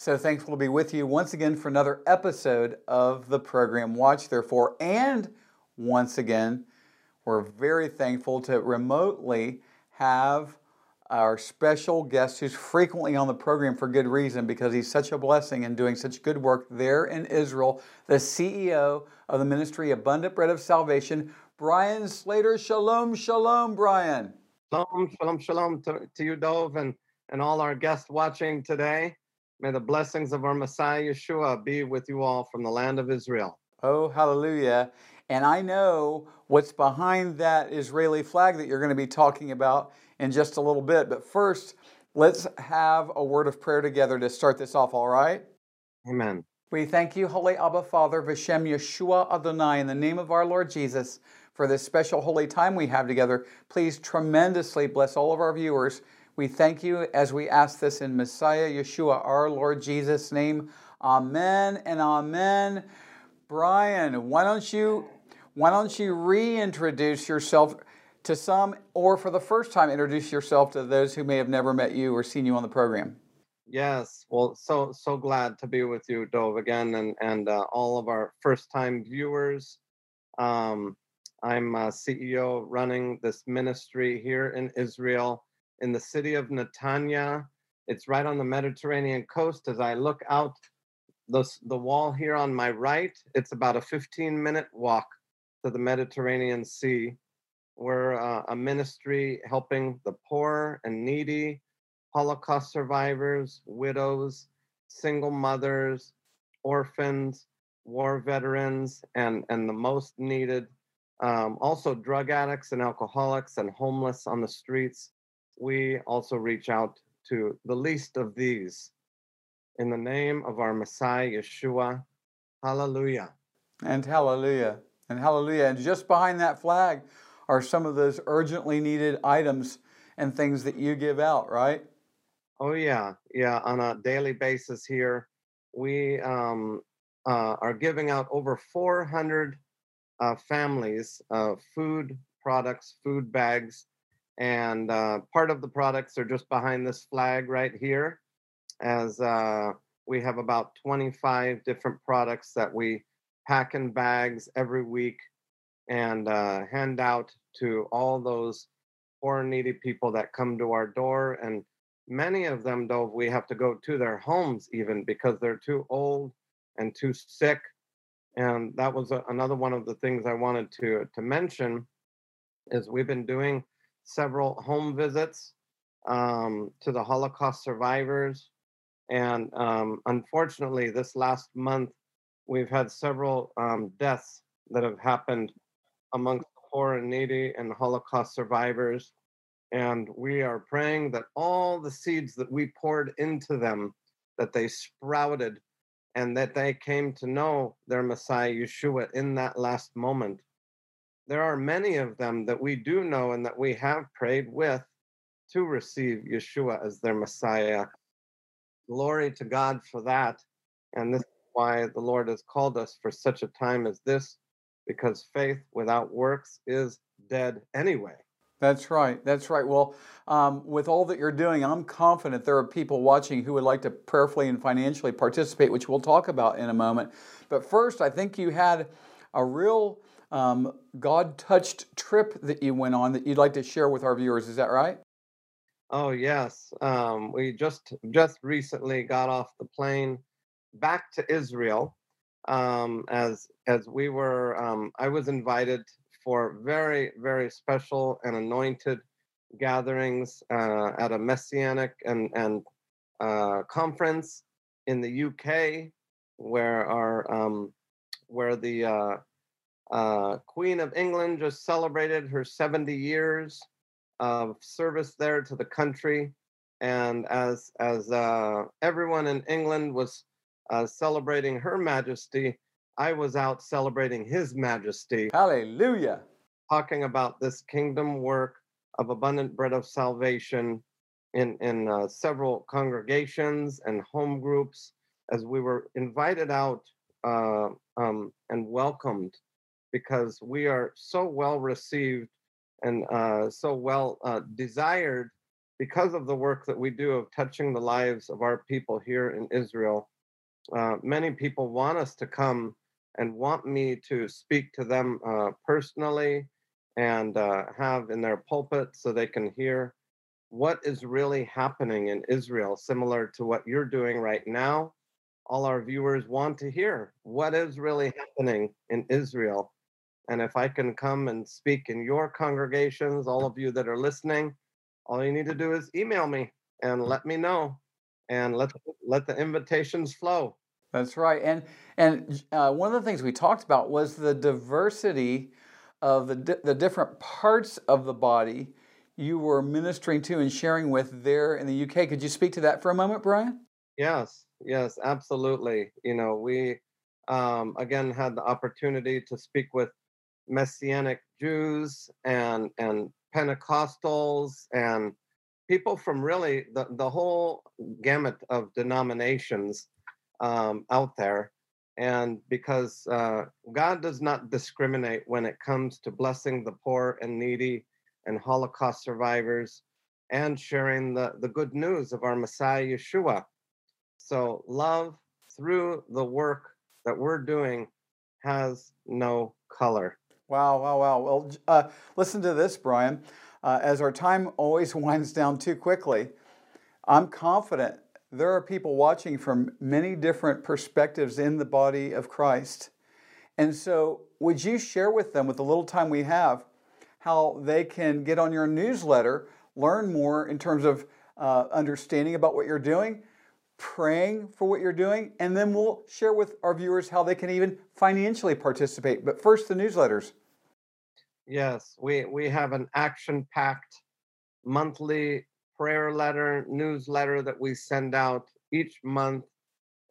So thankful to be with you once again for another episode of the program Watch Therefore. And once again, we're very thankful to remotely have our special guest who's frequently on the program for good reason because he's such a blessing and doing such good work there in Israel, the CEO of the ministry Abundant Bread of Salvation, Brian Slater. Shalom, shalom, Brian. Shalom, shalom, shalom to, to you, Dov, and, and all our guests watching today. May the blessings of our Messiah Yeshua be with you all from the land of Israel. Oh, hallelujah. And I know what's behind that Israeli flag that you're going to be talking about in just a little bit. But first, let's have a word of prayer together to start this off, all right? Amen. We thank you, Holy Abba Father, Vishem Yeshua Adonai, in the name of our Lord Jesus, for this special holy time we have together. Please tremendously bless all of our viewers we thank you as we ask this in Messiah Yeshua, our Lord Jesus' name. Amen and amen. Brian, why don't you why don't you reintroduce yourself to some or for the first time introduce yourself to those who may have never met you or seen you on the program? Yes, well, so so glad to be with you, Dov, again, and and uh, all of our first-time viewers. Um, I'm CEO running this ministry here in Israel in the city of Netanya. It's right on the Mediterranean coast. As I look out the, the wall here on my right, it's about a 15 minute walk to the Mediterranean Sea. We're uh, a ministry helping the poor and needy, Holocaust survivors, widows, single mothers, orphans, war veterans, and, and the most needed. Um, also, drug addicts and alcoholics and homeless on the streets we also reach out to the least of these. In the name of our Messiah, Yeshua, hallelujah. And hallelujah. And hallelujah. And just behind that flag are some of those urgently needed items and things that you give out, right? Oh, yeah. Yeah. On a daily basis here, we um, uh, are giving out over 400 uh, families uh, food products, food bags and uh, part of the products are just behind this flag right here, as uh, we have about 25 different products that we pack in bags every week and uh, hand out to all those poor needy people that come to our door. And many of them, though, we have to go to their homes even because they're too old and too sick. And that was a, another one of the things I wanted to to mention is we've been doing several home visits um, to the Holocaust survivors. And um, unfortunately, this last month, we've had several um, deaths that have happened amongst the poor and needy and Holocaust survivors. And we are praying that all the seeds that we poured into them, that they sprouted and that they came to know their Messiah, Yeshua, in that last moment there are many of them that we do know and that we have prayed with to receive Yeshua as their Messiah. Glory to God for that. And this is why the Lord has called us for such a time as this, because faith without works is dead anyway. That's right. That's right. Well, um, with all that you're doing, I'm confident there are people watching who would like to prayerfully and financially participate, which we'll talk about in a moment. But first, I think you had a real um, God touched trip that you went on that you'd like to share with our viewers. Is that right? Oh yes, um, we just just recently got off the plane back to Israel. Um, as as we were, um, I was invited for very very special and anointed gatherings uh, at a messianic and and uh, conference in the UK, where our um, where the uh, uh, Queen of England just celebrated her 70 years of service there to the country. And as, as uh, everyone in England was uh, celebrating her majesty, I was out celebrating his majesty, Hallelujah. talking about this kingdom work of abundant bread of salvation in, in uh, several congregations and home groups as we were invited out uh, um, and welcomed because we are so well received and uh, so well uh, desired because of the work that we do of touching the lives of our people here in Israel. Uh, many people want us to come and want me to speak to them uh, personally and uh, have in their pulpit so they can hear what is really happening in Israel, similar to what you're doing right now. All our viewers want to hear what is really happening in Israel. And if I can come and speak in your congregations, all of you that are listening, all you need to do is email me and let me know and let let the invitations flow. That's right and and uh, one of the things we talked about was the diversity of the, di- the different parts of the body you were ministering to and sharing with there in the uk could you speak to that for a moment brian? Yes yes absolutely. You know we um, again had the opportunity to speak with messianic jews and and Pentecostals and people from really the, the whole gamut of denominations um, out there. And because uh, God does not discriminate when it comes to blessing the poor and needy and Holocaust survivors and sharing the, the good news of our Messiah Yeshua. So, love through the work that we're doing has no color. Wow, wow, wow. Well, uh, listen to this, Brian. Uh, as our time always winds down too quickly, I'm confident there are people watching from many different perspectives in the body of Christ. And so, would you share with them, with the little time we have, how they can get on your newsletter, learn more in terms of uh, understanding about what you're doing, praying for what you're doing, and then we'll share with our viewers how they can even financially participate. But first, the newsletters. Yes, we, we have an action packed monthly prayer letter, newsletter that we send out each month.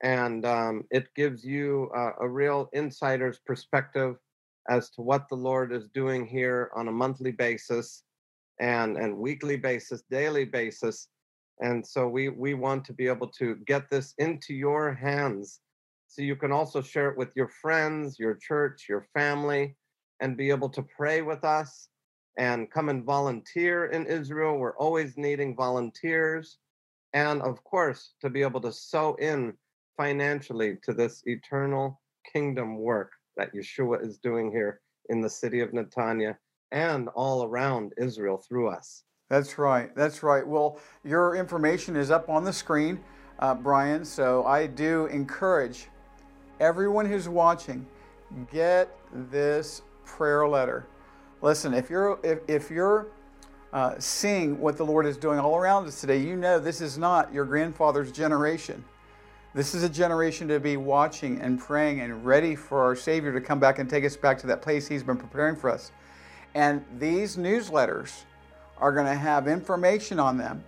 And um, it gives you uh, a real insider's perspective as to what the Lord is doing here on a monthly basis and, and weekly basis, daily basis. And so we, we want to be able to get this into your hands so you can also share it with your friends, your church, your family, and be able to pray with us and come and volunteer in Israel. We're always needing volunteers. And of course, to be able to sow in financially to this eternal kingdom work that Yeshua is doing here in the city of Netanya and all around Israel through us. That's right. That's right. Well, your information is up on the screen, uh, Brian. So I do encourage everyone who's watching get this prayer letter. Listen, if you're if, if you're uh, seeing what the Lord is doing all around us today, you know this is not your grandfather's generation. This is a generation to be watching and praying and ready for our Savior to come back and take us back to that place He's been preparing for us. And these newsletters are going to have information on them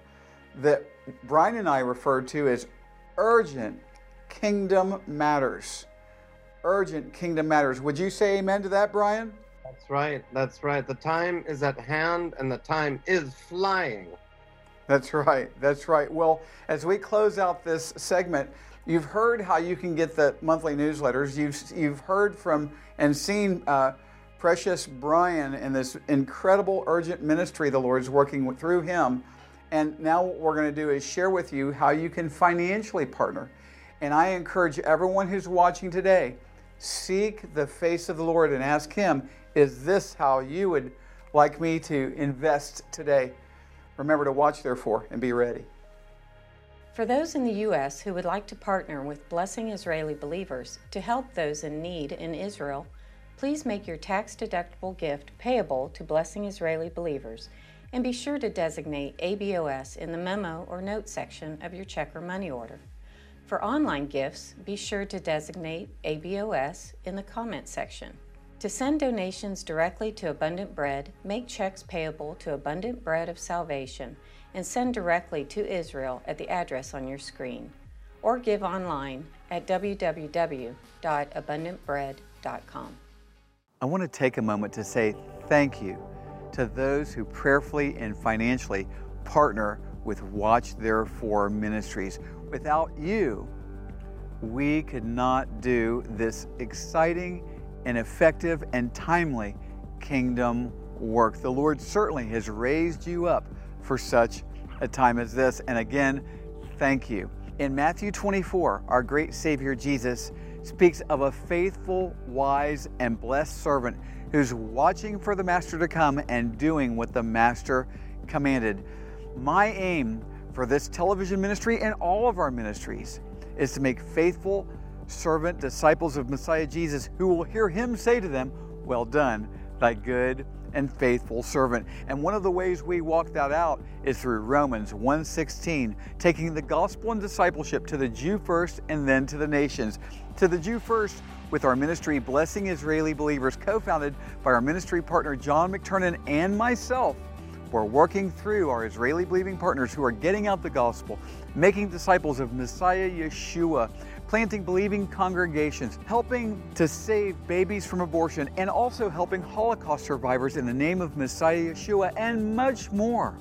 that Brian and I refer to as urgent kingdom matters urgent kingdom matters. Would you say amen to that, Brian? That's right. That's right. The time is at hand and the time is flying. That's right. That's right. Well, as we close out this segment, you've heard how you can get the monthly newsletters. You've, you've heard from and seen uh, precious Brian in this incredible urgent ministry the Lord is working through him. And now what we're going to do is share with you how you can financially partner. And I encourage everyone who's watching today seek the face of the Lord and ask Him, Is this how you would like me to invest today? Remember to watch, therefore, and be ready. For those in the U.S. who would like to partner with Blessing Israeli Believers to help those in need in Israel, please make your tax deductible gift payable to Blessing Israeli Believers and be sure to designate ABOS in the memo or note section of your check or money order. For online gifts, be sure to designate ABOS in the comment section. To send donations directly to Abundant Bread, make checks payable to Abundant Bread of Salvation and send directly to Israel at the address on your screen. or give online at www.abundantbread.com. I want to take a moment to say thank you to those who prayerfully and financially partner with Watch Therefore Ministries. Without you, we could not do this exciting and effective and timely kingdom work. The Lord certainly has raised you up for such a time as this. And again, thank you. In Matthew 24, our great Savior Jesus speaks of a faithful, wise, and blessed servant who's watching for the Master to come and doing what the Master commanded. My aim for this television ministry and all of our ministries is to make faithful servant disciples of Messiah Jesus who will hear him say to them, Well done, thy good and faithful servant. And one of the ways we walk that out is through Romans 1:16, taking the gospel and discipleship to the Jew first and then to the nations. To the Jew first with our ministry Blessing Israeli Believers co-founded by our ministry partner John McTernan and myself. We're working through our Israeli believing partners who are getting out the gospel, making disciples of Messiah Yeshua, planting believing congregations, helping to save babies from abortion, and also helping Holocaust survivors in the name of Messiah Yeshua, and much more.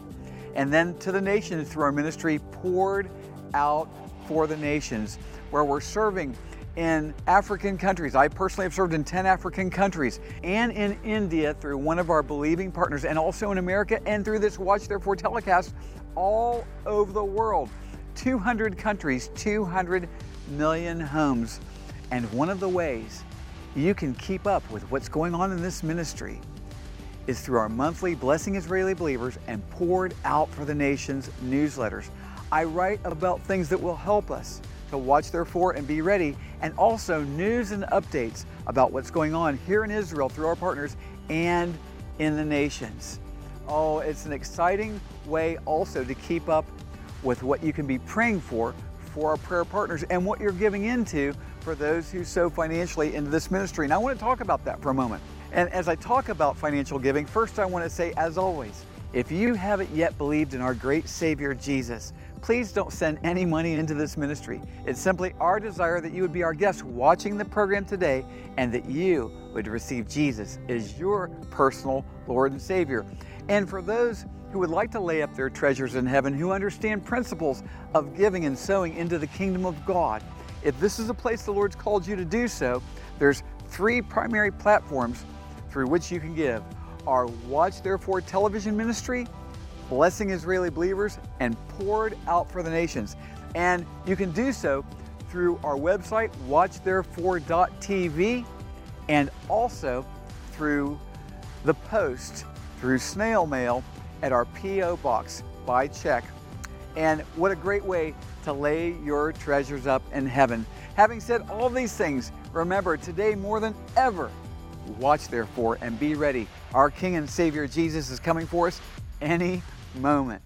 And then to the nations through our ministry, poured out for the nations, where we're serving in African countries. I personally have served in 10 African countries and in India through one of our believing partners, and also in America and through this Watch Therefore telecast all over the world. 200 countries, 200 million homes. And one of the ways you can keep up with what's going on in this ministry is through our monthly Blessing Israeli Believers and Poured Out for the Nations newsletters. I write about things that will help us to watch therefore and be ready, and also news and updates about what's going on here in Israel through our partners and in the nations. Oh, it's an exciting way also to keep up with what you can be praying for for our prayer partners and what you're giving into for those who sow financially into this ministry. And I want to talk about that for a moment. And as I talk about financial giving, first I want to say, as always, if you haven't yet believed in our great Savior Jesus, please don't send any money into this ministry. It's simply our desire that you would be our guest watching the program today and that you would receive Jesus as your personal Lord and Savior. And for those who would like to lay up their treasures in heaven, who understand principles of giving and sowing into the kingdom of God, if this is a place the Lord's called you to do so, there's three primary platforms through which you can give. Our Watch Therefore television ministry, blessing Israeli believers, and poured out for the nations. And you can do so through our website, watchtherefore.tv, and also through the post, through snail mail at our P.O. box by check. And what a great way to lay your treasures up in heaven. Having said all these things, remember today more than ever, watch therefore and be ready. Our King and Savior Jesus is coming for us any moment.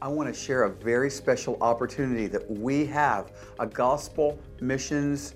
I want to share a very special opportunity that we have a gospel missions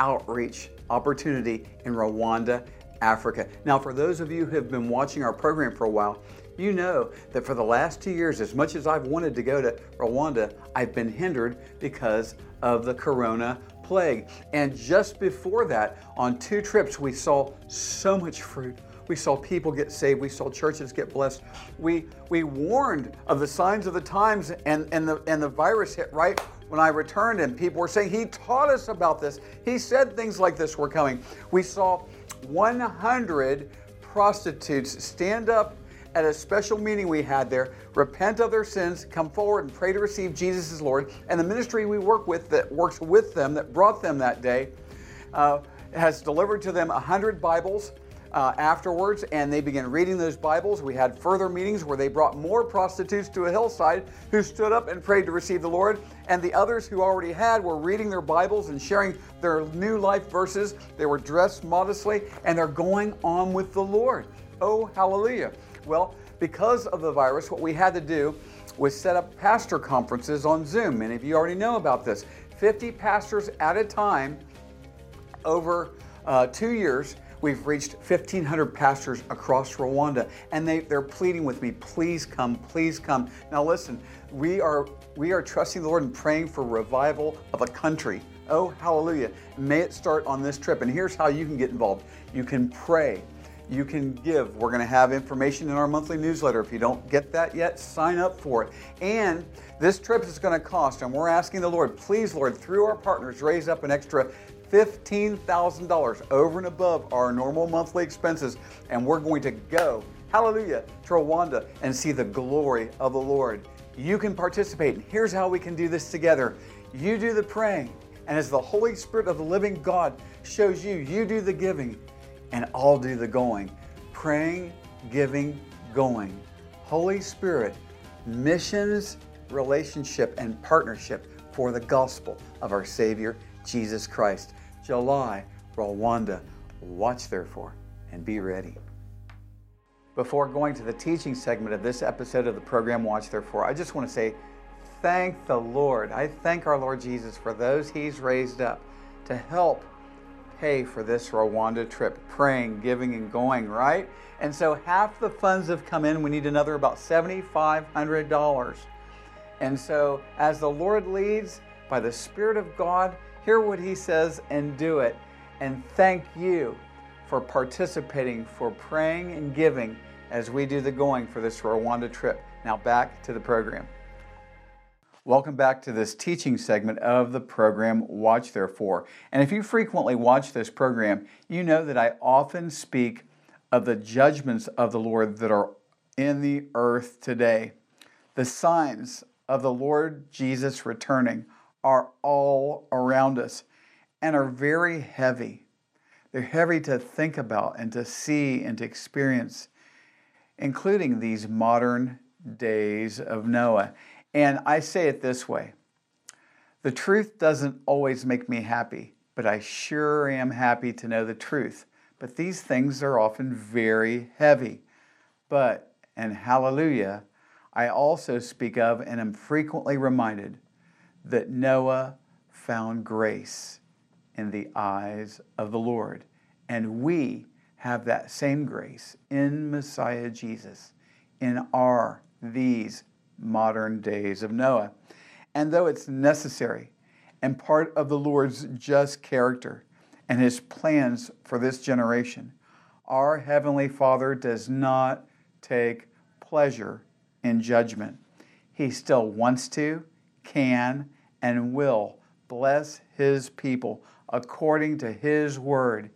outreach opportunity in Rwanda, Africa. Now, for those of you who have been watching our program for a while, you know that for the last two years, as much as I've wanted to go to Rwanda, I've been hindered because of the corona plague. And just before that, on two trips, we saw so much fruit we saw people get saved. We saw churches get blessed. We, we warned of the signs of the times, and, and, the, and the virus hit right when I returned, and people were saying, He taught us about this. He said things like this were coming. We saw 100 prostitutes stand up at a special meeting we had there, repent of their sins, come forward and pray to receive Jesus as Lord. And the ministry we work with that works with them, that brought them that day, uh, has delivered to them 100 Bibles uh, afterwards, and they began reading those Bibles. We had further meetings where they brought more prostitutes to a hillside who stood up and prayed to receive the Lord, and the others who already had were reading their Bibles and sharing their new life verses. They were dressed modestly, and they're going on with the Lord. Oh, hallelujah. Well, because of the virus, what we had to do was set up pastor conferences on Zoom. Many of you already know about this. 50 pastors at a time over uh, two years We've reached 1,500 pastors across Rwanda, and they, they're pleading with me, please come, please come. Now listen, we are we are trusting the Lord and praying for revival of a country. Oh, hallelujah. May it start on this trip. And here's how you can get involved. You can pray. You can give. We're going to have information in our monthly newsletter. If you don't get that yet, sign up for it. And this trip is going to cost, and we're asking the Lord, please, Lord, through our partners, raise up an extra $15,000 over and above our normal monthly expenses. And we're going to go, hallelujah, to Rwanda and see the glory of the Lord. You can participate. Here's how we can do this together you do the praying, and as the Holy Spirit of the living God shows you, you do the giving, and I'll do the going. Praying, giving, going. Holy Spirit, missions, relationship, and partnership for the gospel of our Savior, Jesus Christ. July, Rwanda. Watch therefore and be ready. Before going to the teaching segment of this episode of the program Watch Therefore, I just want to say thank the Lord. I thank our Lord Jesus for those He's raised up to help pay for this Rwanda trip, praying, giving, and going, right? And so half the funds have come in. We need another about $7,500. And so as the Lord leads by the Spirit of God, hear what He says and do it. And thank you for participating, for praying and giving as we do the going for this Rwanda trip. Now back to the program. Welcome back to this teaching segment of the program Watch Therefore. And if you frequently watch this program, you know that I often speak of the judgments of the Lord that are in the earth today. The signs of the Lord Jesus returning are all around us and are very heavy. They're heavy to think about and to see and to experience, including these modern days of Noah. And I say it this way the truth doesn't always make me happy, but I sure am happy to know the truth. But these things are often very heavy. But, and hallelujah, I also speak of and am frequently reminded that Noah found grace in the eyes of the Lord. And we have that same grace in Messiah Jesus in our, these modern days of Noah. And though it's necessary and part of the Lord's just character and his plans for this generation, our Heavenly Father does not take pleasure in judgment. He still wants to, can, and will bless his people according to his word,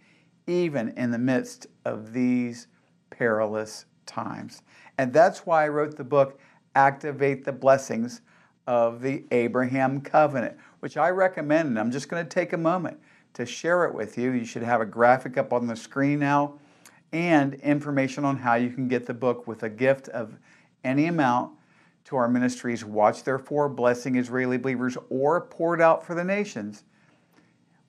even in the midst of these perilous times. And that's why I wrote the book, Activate the Blessings of the Abraham Covenant, which I recommend. And I'm just going to take a moment to share it with you. You should have a graphic up on the screen now and information on how you can get the book with a gift of any amount to our ministries, Watch Therefore, Blessing Israeli Believers, or Poured Out for the Nations,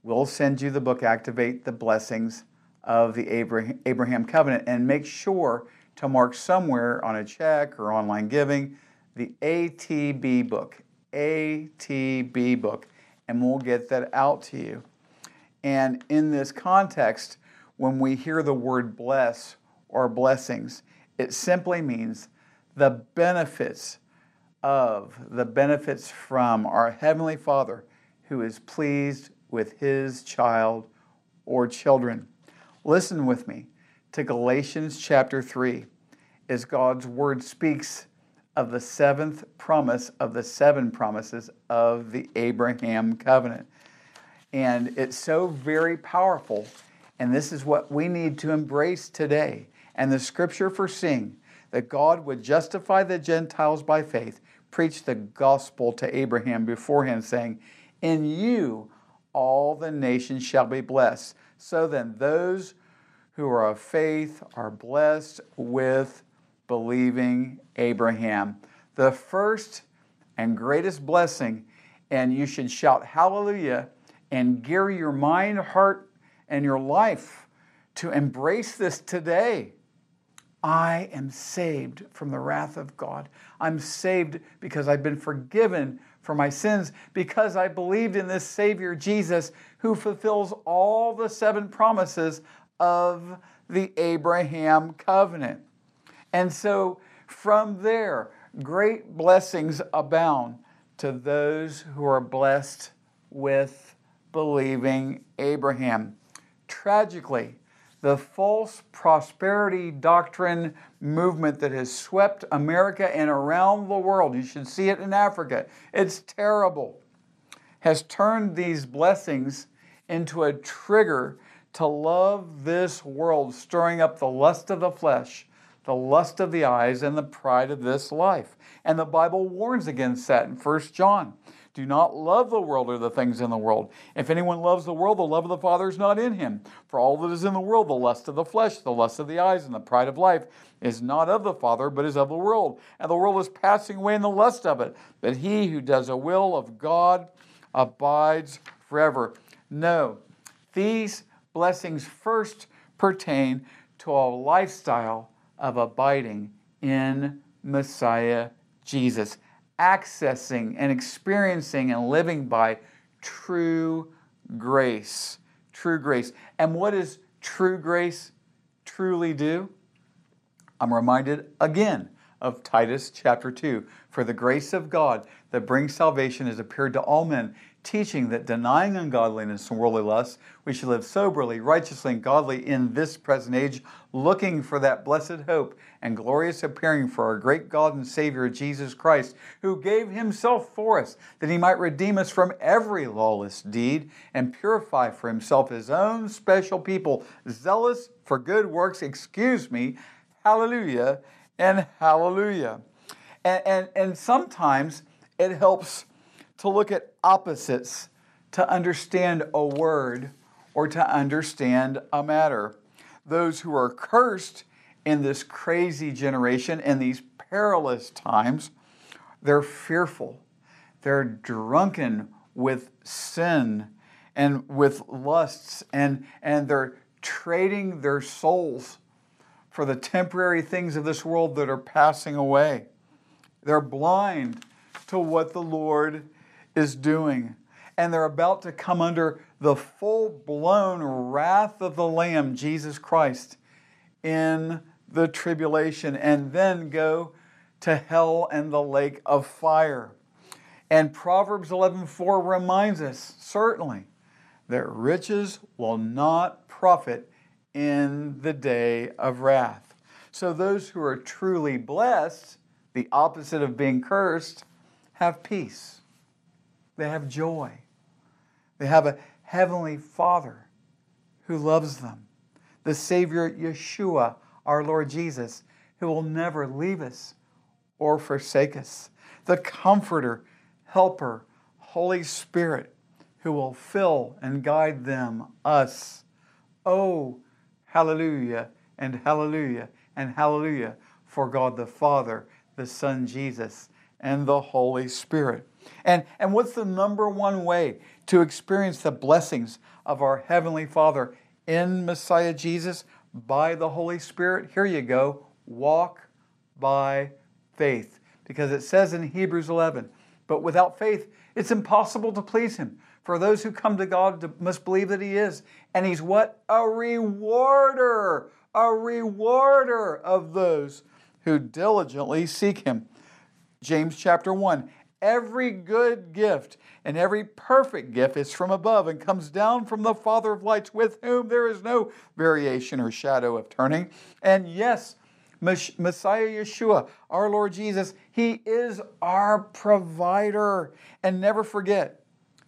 we'll send you the book, Activate the Blessings of the Abraham Covenant, and make sure to mark somewhere on a check or online giving the ATB book, ATB book, and we'll get that out to you. And in this context, when we hear the word bless or blessings, it simply means the benefits of the benefits from our Heavenly Father who is pleased with his child or children. Listen with me to Galatians chapter 3 as God's word speaks of the seventh promise of the seven promises of the Abraham covenant. And it's so very powerful. And this is what we need to embrace today. And the scripture foreseeing that God would justify the Gentiles by faith preached the gospel to Abraham beforehand, saying, In you all the nations shall be blessed. So then, those who are of faith are blessed with believing Abraham. The first and greatest blessing, and you should shout hallelujah and gear your mind, heart, and your life to embrace this today. I am saved from the wrath of God. I'm saved because I've been forgiven for my sins, because I believed in this Savior Jesus who fulfills all the seven promises of the Abraham covenant. And so from there, great blessings abound to those who are blessed with believing Abraham. Tragically, the false prosperity doctrine movement that has swept America and around the world, you should see it in Africa, it's terrible, has turned these blessings into a trigger to love this world, stirring up the lust of the flesh, the lust of the eyes, and the pride of this life. And the Bible warns against that in 1 John. Do not love the world or the things in the world. If anyone loves the world, the love of the Father is not in him. For all that is in the world, the lust of the flesh, the lust of the eyes, and the pride of life, is not of the Father, but is of the world. And the world is passing away in the lust of it. But he who does the will of God abides forever. No, these blessings first pertain to a lifestyle of abiding in Messiah Jesus, accessing and experiencing and living by true grace. True grace. And what does true grace truly do? I'm reminded again of Titus chapter 2. For the grace of God that brings salvation has appeared to all men teaching that denying ungodliness and worldly lusts, we should live soberly, righteously, and godly in this present age, looking for that blessed hope and glorious appearing for our great God and Savior Jesus Christ, who gave himself for us, that he might redeem us from every lawless deed and purify for himself his own special people, zealous for good works. Excuse me. Hallelujah and hallelujah. And, and, and sometimes it helps to look at opposites to understand a word or to understand a matter. Those who are cursed in this crazy generation, in these perilous times, they're fearful. They're drunken with sin and with lusts, and, and they're trading their souls for the temporary things of this world that are passing away. They're blind to what the Lord is doing. And they're about to come under the full blown wrath of the Lamb, Jesus Christ, in the tribulation, and then go to hell and the lake of fire. And Proverbs 11:4 reminds us certainly that riches will not profit in the day of wrath. So those who are truly blessed, the opposite of being cursed, have peace. They have joy. They have a heavenly Father who loves them. The Savior Yeshua, our Lord Jesus, who will never leave us or forsake us. The Comforter, Helper, Holy Spirit, who will fill and guide them, us. Oh, hallelujah and hallelujah and hallelujah for God the Father, the Son Jesus, and the Holy Spirit. And, and what's the number one way to experience the blessings of our Heavenly Father in Messiah Jesus? By the Holy Spirit. Here you go. Walk by faith. Because it says in Hebrews 11, but without faith, it's impossible to please Him. For those who come to God must believe that He is. And He's what? A rewarder, a rewarder of those who diligently seek Him. James chapter 1 Every good gift and every perfect gift is from above and comes down from the Father of lights, with whom there is no variation or shadow of turning. And yes, Messiah Yeshua, our Lord Jesus, He is our provider. And never forget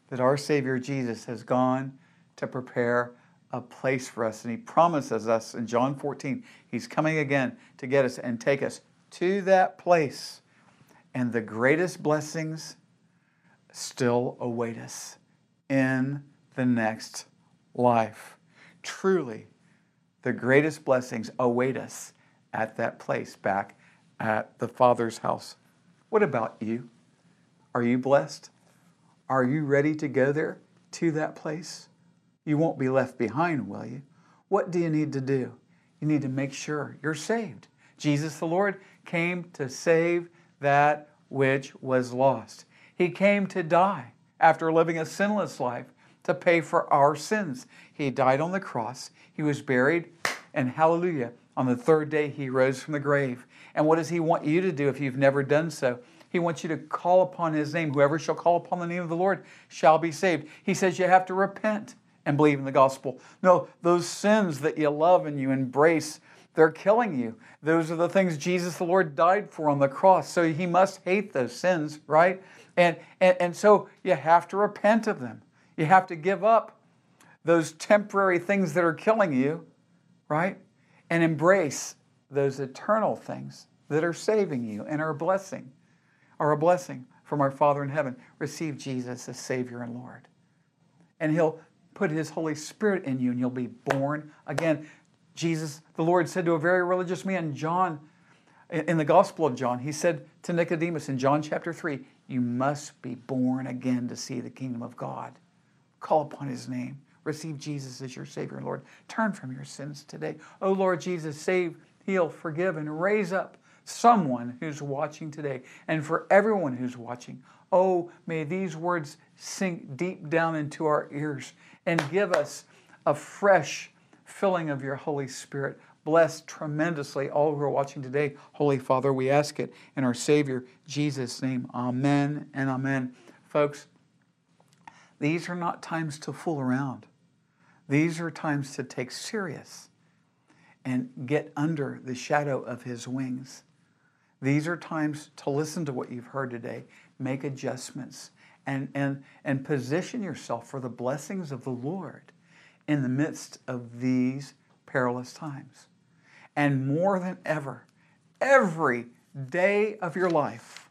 that our Savior Jesus has gone to prepare a place for us. And He promises us in John 14, He's coming again to get us and take us to that place and the greatest blessings still await us in the next life. Truly, the greatest blessings await us at that place back at the Father's house. What about you? Are you blessed? Are you ready to go there to that place? You won't be left behind, will you? What do you need to do? You need to make sure you're saved. Jesus the Lord came to save that which was lost. He came to die after living a sinless life to pay for our sins. He died on the cross, he was buried, and hallelujah, on the third day he rose from the grave. And what does he want you to do if you've never done so? He wants you to call upon his name. Whoever shall call upon the name of the Lord shall be saved. He says you have to repent and believe in the gospel. No, those sins that you love and you embrace, they're killing you. Those are the things Jesus the Lord died for on the cross. So he must hate those sins, right? And, and, and so you have to repent of them. You have to give up those temporary things that are killing you, right? And embrace those eternal things that are saving you and are a blessing, are a blessing from our Father in heaven. Receive Jesus as Savior and Lord. And He'll put His Holy Spirit in you and you'll be born again. Jesus, the Lord said to a very religious man, John, in the Gospel of John, He said to Nicodemus in John chapter 3, You must be born again to see the kingdom of God. Call upon His name. Receive Jesus as your Savior and Lord. Turn from your sins today. Oh Lord Jesus, save, heal, forgive, and raise up someone who's watching today. And for everyone who's watching, oh, may these words sink deep down into our ears and give us a fresh filling of your Holy Spirit. Bless tremendously all who are watching today. Holy Father, we ask it in our Savior, Jesus' name. Amen and amen. Folks, these are not times to fool around. These are times to take serious and get under the shadow of his wings. These are times to listen to what you've heard today, make adjustments, and, and, and position yourself for the blessings of the Lord in the midst of these perilous times. And more than ever, every day of your life,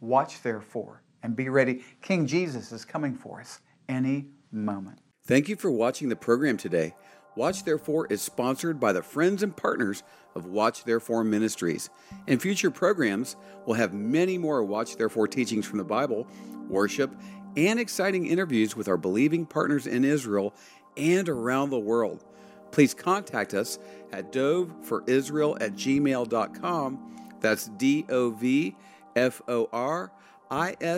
watch therefore and be ready. King Jesus is coming for us any moment. Thank you for watching the program today. Watch Therefore is sponsored by the friends and partners of Watch Therefore Ministries. In future programs, we'll have many more Watch Therefore teachings from the Bible, worship, and exciting interviews with our believing partners in Israel and around the world. Please contact us at dovforisrael at gmail.com. That's D O V F O R I-S-R-A-E-L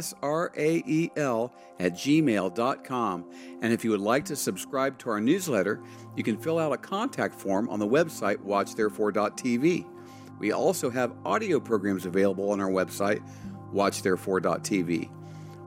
at gmail.com. And if you would like to subscribe to our newsletter, you can fill out a contact form on the website watchtherefore.tv. We also have audio programs available on our website, watchtherefore.tv.